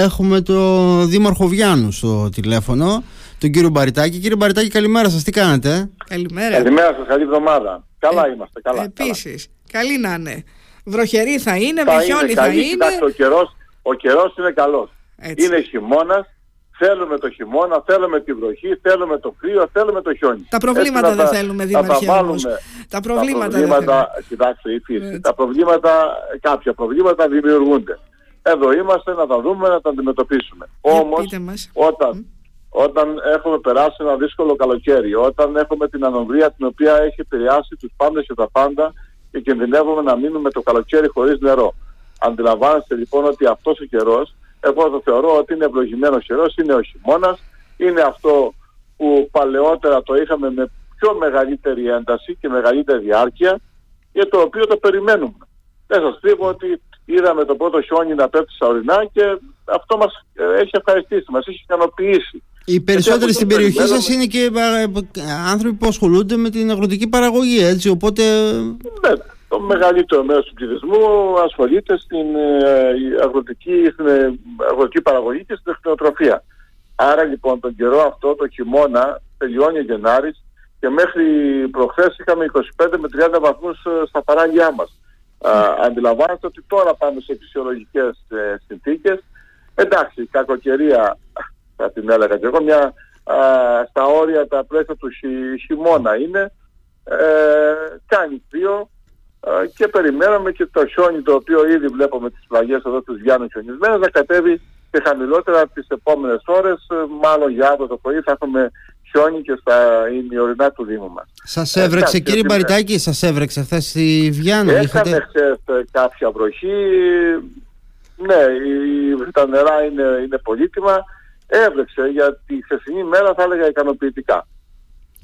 Έχουμε το Δήμαρχο Βιάνου στο τηλέφωνο, τον κύριο Μπαριτάκη. Κύριε Μπαριτάκη, καλημέρα σας. Τι κάνετε, Καλημέρα. Καλημέρα σας, καλή εβδομάδα. Καλά Ε, είμαστε, καλά. Επίσης. Καλή να είναι. Βροχερή θα είναι, καλά. με χιόνι θα καλή. είναι. Κοιτάξτε, ο καιρός, ο καιρός είναι καλός. Έτσι. Είναι χειμώνας, θέλουμε το χειμώνα, θέλουμε τη βροχή, θέλουμε το κρύο, θέλουμε το χιόνι. Τα προβλήματα Έτσι να δεν τα- θέλουμε, να τα Δήμαρχε, βάλουμε. όμως. Τα προβλήματα τα δεν προβλήματα, κοιτάξτε, η φύση. Έτσι. Τα προβλήματα, κάποια προβλήματα δημιουργούνται. Εδώ είμαστε να τα δούμε, να τα αντιμετωπίσουμε. Για Όμως, πείτε μας. όταν, όταν έχουμε περάσει ένα δύσκολο καλοκαίρι, όταν έχουμε την ανομβρία την οποία έχει επηρεάσει τους πάντες και τα πάντα και κινδυνεύουμε να μείνουμε το καλοκαίρι χωρίς νερό. Αντιλαμβάνεστε λοιπόν ότι αυτός ο καιρός, εγώ το θεωρώ ότι είναι ευλογημένος καιρός, είναι ο χειμώνας, είναι αυτό που παλαιότερα το είχαμε με πιο μεγαλύτερη ένταση και μεγαλύτερη διάρκεια και το οποίο το περιμένουμε. Δεν σας κρύβω ότι είδαμε το πρώτο χιόνι να πέφτει στα ορεινά και αυτό μας ε, έχει ευχαριστήσει, μας έχει ικανοποιήσει. Οι περισσότεροι από στην το περιοχή περιμέναμε- σας είναι και ε, άνθρωποι που ασχολούνται με την αγροτική παραγωγή, έτσι. Οπότε. Ναι, το μεγαλύτερο μέρος του πληθυσμού ασχολείται στην ε, αγροτική, στην ε, αγροτική παραγωγή και στην εχθροτροφία. Άρα λοιπόν τον καιρό αυτό, το χειμώνα, τελειώνει ο Γενάρης και μέχρι προχθές είχαμε 25 με 30 βαθμούς ε, στα παράγειά μας. Α, αντιλαμβάνεστε ότι τώρα πάμε σε φυσιολογικές ε, συνθήκες. Εντάξει, η κακοκαιρία, θα την έλεγα και εγώ, μια, α, στα όρια τα πλαίσια του χει- χειμώνα είναι. Ε, κάνει κρύο ε, και περιμέναμε και το χιόνι το οποίο ήδη βλέπουμε τις πλαγιές εδώ τους Γιάννου χιονισμένες να κατέβει και χαμηλότερα τις επόμενες ώρες, ε, μάλλον για αύριο το πρωί θα έχουμε χιόνι και στα ημιορεινά του Δήμου μας. Σας εντάξει, έβρεξε, κύριε ότι- Μπαριτάκη, σας έβρεξε χθες στη Βιάνου. Έκανε Είχατε... χθες ε, κάποια βροχή, ναι, η- τα νερά είναι, είναι πολύτιμα, έβρεξε για τη χθεσινή μέρα θα έλεγα ικανοποιητικά.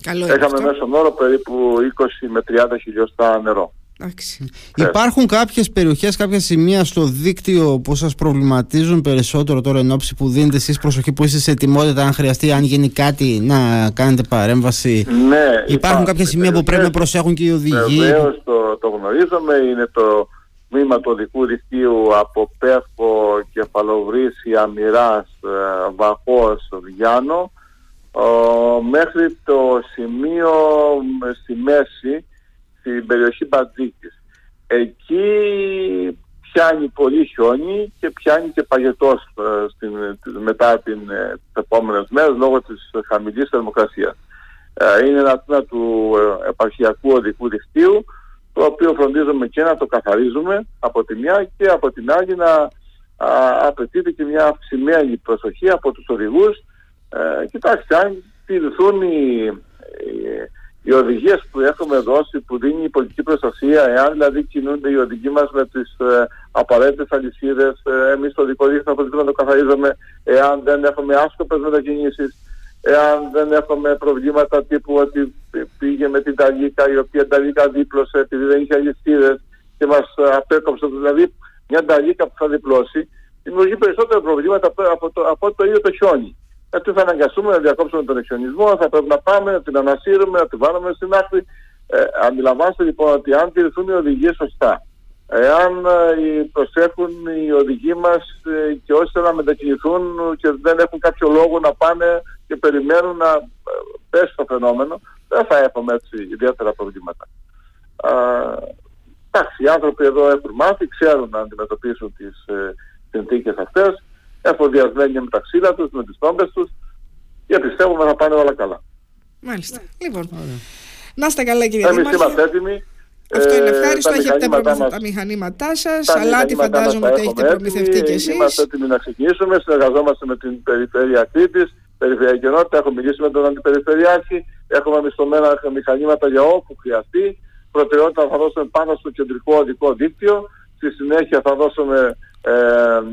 Καλό είναι Έχαμε αυτό. μέσον όρο περίπου 20 με 30 χιλιοστά νερό. Εντάξει. Υπάρχουν κάποιες περιοχές, κάποια σημεία στο δίκτυο που σας προβληματίζουν περισσότερο τώρα εν ώψη που δίνετε εσείς προσοχή, που είστε σε ετοιμότητα, αν χρειαστεί, αν γίνει κάτι, να κάνετε παρέμβαση; Ναι, Υπάρχουν κάποια σημεία που πρέπει να προσέχουν και οι οδηγοί; Βεβαίως το, το γνωρίζουμε. Είναι το τμήμα του οδικού δικτύου από Πεύκο, Κεφαλοβρύση, Αμυράς, ε, Βαχός, Βιάνο ο, μέχρι το σημείο μ, στη μέση στην περιοχή Μπατζίκης. Εκεί πιάνει πολύ χιόνι και πιάνει και παγετός ε, στην, μετά την, ε, τις επόμενες μέρες λόγω της χαμηλής θερμοκρασίας. Ε, είναι ένα τμήμα του ε, επαρχιακού οδικού δικτύου το οποίο φροντίζουμε και να το καθαρίζουμε από τη μια και από την άλλη να α, απαιτείται και μια αυξημένη προσοχή από τους οδηγούς. Ε, κοιτάξτε, αν τηρηθούν οι, οι, οι οδηγίες που έχουμε δώσει, που δίνει η πολιτική προστασία, εάν δηλαδή κινούνται οι οδηγοί μας με τις ε, απαραίτητες αλυσίδες, ε, εμείς στο δικό δίκτυο θα φροντίζουμε να το καθαρίζουμε, εάν δεν έχουμε άσκοπες μετακινήσεις, εάν δεν έχουμε προβλήματα τύπου ότι πήγε με την Ταλίκα η οποία Ταλίκα δίπλωσε επειδή δεν είχε αλυσίδες και μας ε, απέκοψε δηλαδή μια Ταλίκα που θα διπλώσει δημιουργεί περισσότερα προβλήματα από, από, το, από το ίδιο το χιόνι. Γιατί θα αναγκαστούμε να διακόψουμε τον εξιονισμό, θα πρέπει να πάμε να την ανασύρουμε, να την βάλουμε στην άκρη. Ε, αντιλαμβάνεστε λοιπόν ότι αν τηρηθούν οι οδηγίες σωστά, εάν ε, προσέχουν οι οδηγοί μας ε, και όσοι θέλουν να μετακινηθούν και δεν έχουν κάποιο λόγο να πάνε και περιμένουν να ε, πέσει το φαινόμενο, δεν θα έχουμε έτσι ιδιαίτερα προβλήματα. Α, εντάξει, οι άνθρωποι εδώ έχουν μάθει, ξέρουν να αντιμετωπίσουν τις ε, συνθήκες αυτές, εφοδιασμένοι με τα ξύλα τους, με τις τόμπες τους και πιστεύουμε θα πάνε όλα καλά. Μάλιστα. Λοιπόν, να είστε καλά κύριε Εμείς Δήμαρχε. είμαστε έτοιμοι. Αυτό είναι Ε, ευχάριστο. τα Έχετε μηχανήματά προμηθευτεί μας- τα μηχανήματά σας. τα Αλάτι μηχανήματά μας φαντάζομαι τα ότι έχετε έχουμε προμηθευτεί κι έτοιμοι, εσείς. Είμαστε έτοιμοι να ξεκινήσουμε. Συνεργαζόμαστε με την Περιφέρεια Κρήτης, Περιφερειακή Ενότητα. Έχω μιλήσει με τον Αντιπεριφερειάρχη. Έχουμε μισθωμένα μηχανήματα για όπου χρειαστεί. Προτεραιότητα θα δώσουμε πάνω στο κεντρικό οδικό δίκτυο. Στη συνέχεια θα δώσουμε ε,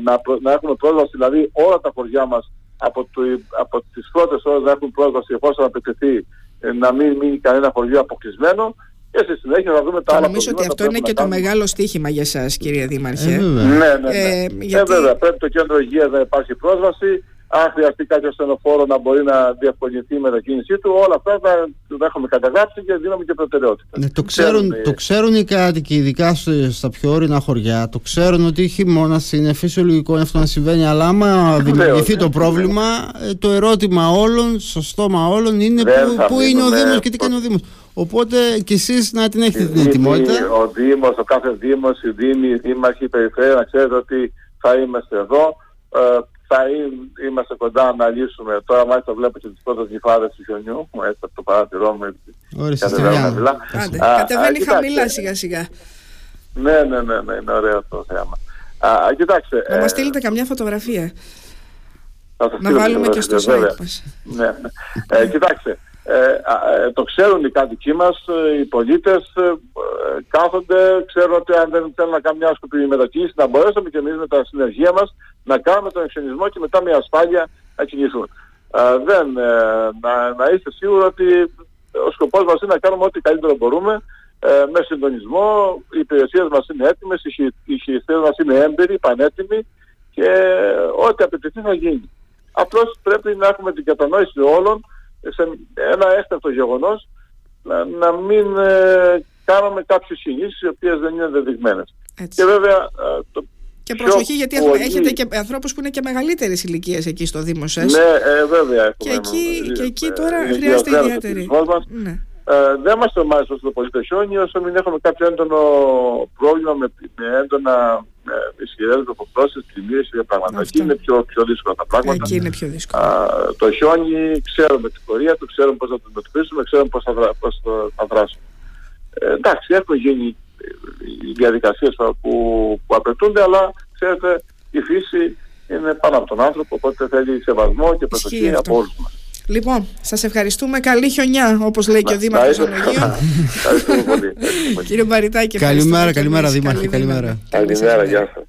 να, προ- να έχουμε πρόσβαση, δηλαδή όλα τα χωριά μας από, το, από τις πρώτες ώρες να έχουν πρόσβαση εφόσον απαιτηθεί ε, να μην μείνει κανένα χωριό αποκλεισμένο και στη συνέχεια θα δούμε τα Και άλλα νομίζω ότι προβλήματα αυτό που είναι έχουμε και να το κάνουμε. μεγάλο στίχημα για εσά, κύριε Δήμαρχε. Ε, βέβαια. Ναι, ναι, ναι. Ε, Ε, γιατί- βέβαια, πρέπει το κέντρο υγείας να υπάρχει πρόσβαση. Αν χρειαστεί κάποιο στενοφόρο να μπορεί να διευκολυνθεί η μετακίνησή του, όλα αυτά θα τα έχουμε καταγράψει και δίνουμε και προτεραιότητα. Ναι, το, ξέρουν, το ξέρουν οι κάτοικοι, ειδικά στα πιο ορεινά χωριά, το ξέρουν ότι χειμώνας είναι φυσιολογικό αυτό να συμβαίνει, αλλά άμα δημιουργηθεί το πρόβλημα, ε, το ερώτημα όλων, στο στόμα όλων είναι πού, πού είναι ο Δήμος και τι κάνει ο Δήμος. Οπότε και εσείς να την έχετε την ετοιμότητα. Ο Δήμος, ο κάθε Δήμος, οι Δήμοι, οι Δήμαρχοι, η Περιφέρεια, να ξέρετε ότι θα είμαστε εδώ. Ε, θα είμαστε κοντά να λύσουμε. Τώρα μάλιστα βλέπω και τις πρώτες γυφάδες του χιονιού, μου έτσι από το παράθυρό μου. Κατεβαίνει Κατεβαίνει χαμηλά σιγά σιγά. Ναι, ναι, ναι, ναι, είναι ωραίο το θέμα. Α, κοιτάξτε, να μας ε, στείλετε καμιά φωτογραφία. Να βάλουμε και στο site μας. Ναι, ναι. Ε, κοιτάξτε, ε, ε, το ξέρουν οι κάτοικοι μας, ε, οι πολίτες ε, κάθονται, ξέρουν ότι αν δεν θέλουν να κάνουν μια σκοπή μετακίνηση να μπορέσουμε και εμείς με τα συνεργεία μας να κάνουμε τον εξονισμό και μετά με ασφάλεια να κινηθούν. δεν, να, να είστε σίγουροι ότι ο σκοπός μας είναι να κάνουμε ό,τι καλύτερο μπορούμε με συντονισμό, οι υπηρεσίες μας είναι έτοιμες, οι χειριστές μας είναι έμπειροι, πανέτοιμοι και ό,τι απαιτηθεί θα γίνει. Απλώς πρέπει να έχουμε την κατανόηση όλων σε ένα έσταυτο γεγονός να, να μην ε, κάνουμε κάποιες κινήσεις οι οποίες δεν είναι δεδειγμένες. Και βέβαια ε, το και προσοχή γιατί πολύ... έχετε και ανθρώπους που είναι και μεγαλύτερες ηλικίε εκεί στο Δήμος σας. Ναι, ε, βέβαια. Και εκεί, και εκεί τώρα ε, χρειάζεται ιδιαίτερη. Ναι. Ε, δεν μας τρομάζει όσο το πολύ το χιόνι όσο μην έχουμε κάποιο έντονο πρόβλημα με, με έντονα με ισχυρές προποθώσεις, πλημμύρες και πράγματα. Εκεί είναι πιο, πιο δύσκολα τα πράγματα. Εκεί είναι πιο δύσκολο. το χιόνι ξέρουμε την πορεία του, ξέρουμε πώς θα το αντιμετωπίσουμε, ξέρουμε πώς θα, πώς θα δράσουμε. Ε, εντάξει, έχουν γίνει οι διαδικασίες που, που απαιτούνται, αλλά ξέρετε η φύση είναι πάνω από τον άνθρωπο, οπότε θέλει σεβασμό και προσοχή από όλους μας. Λοιπόν, σας ευχαριστούμε. Καλή χιονιά, όπως λέει και ο Δήμαρχος Ανογείων. Ευχαριστούμε πολύ. Κύριε Μπαριτάκη, Καλημέρα, καλημέρα Δήμαρχε. Καλημέρα. Καλημέρα, γεια σας.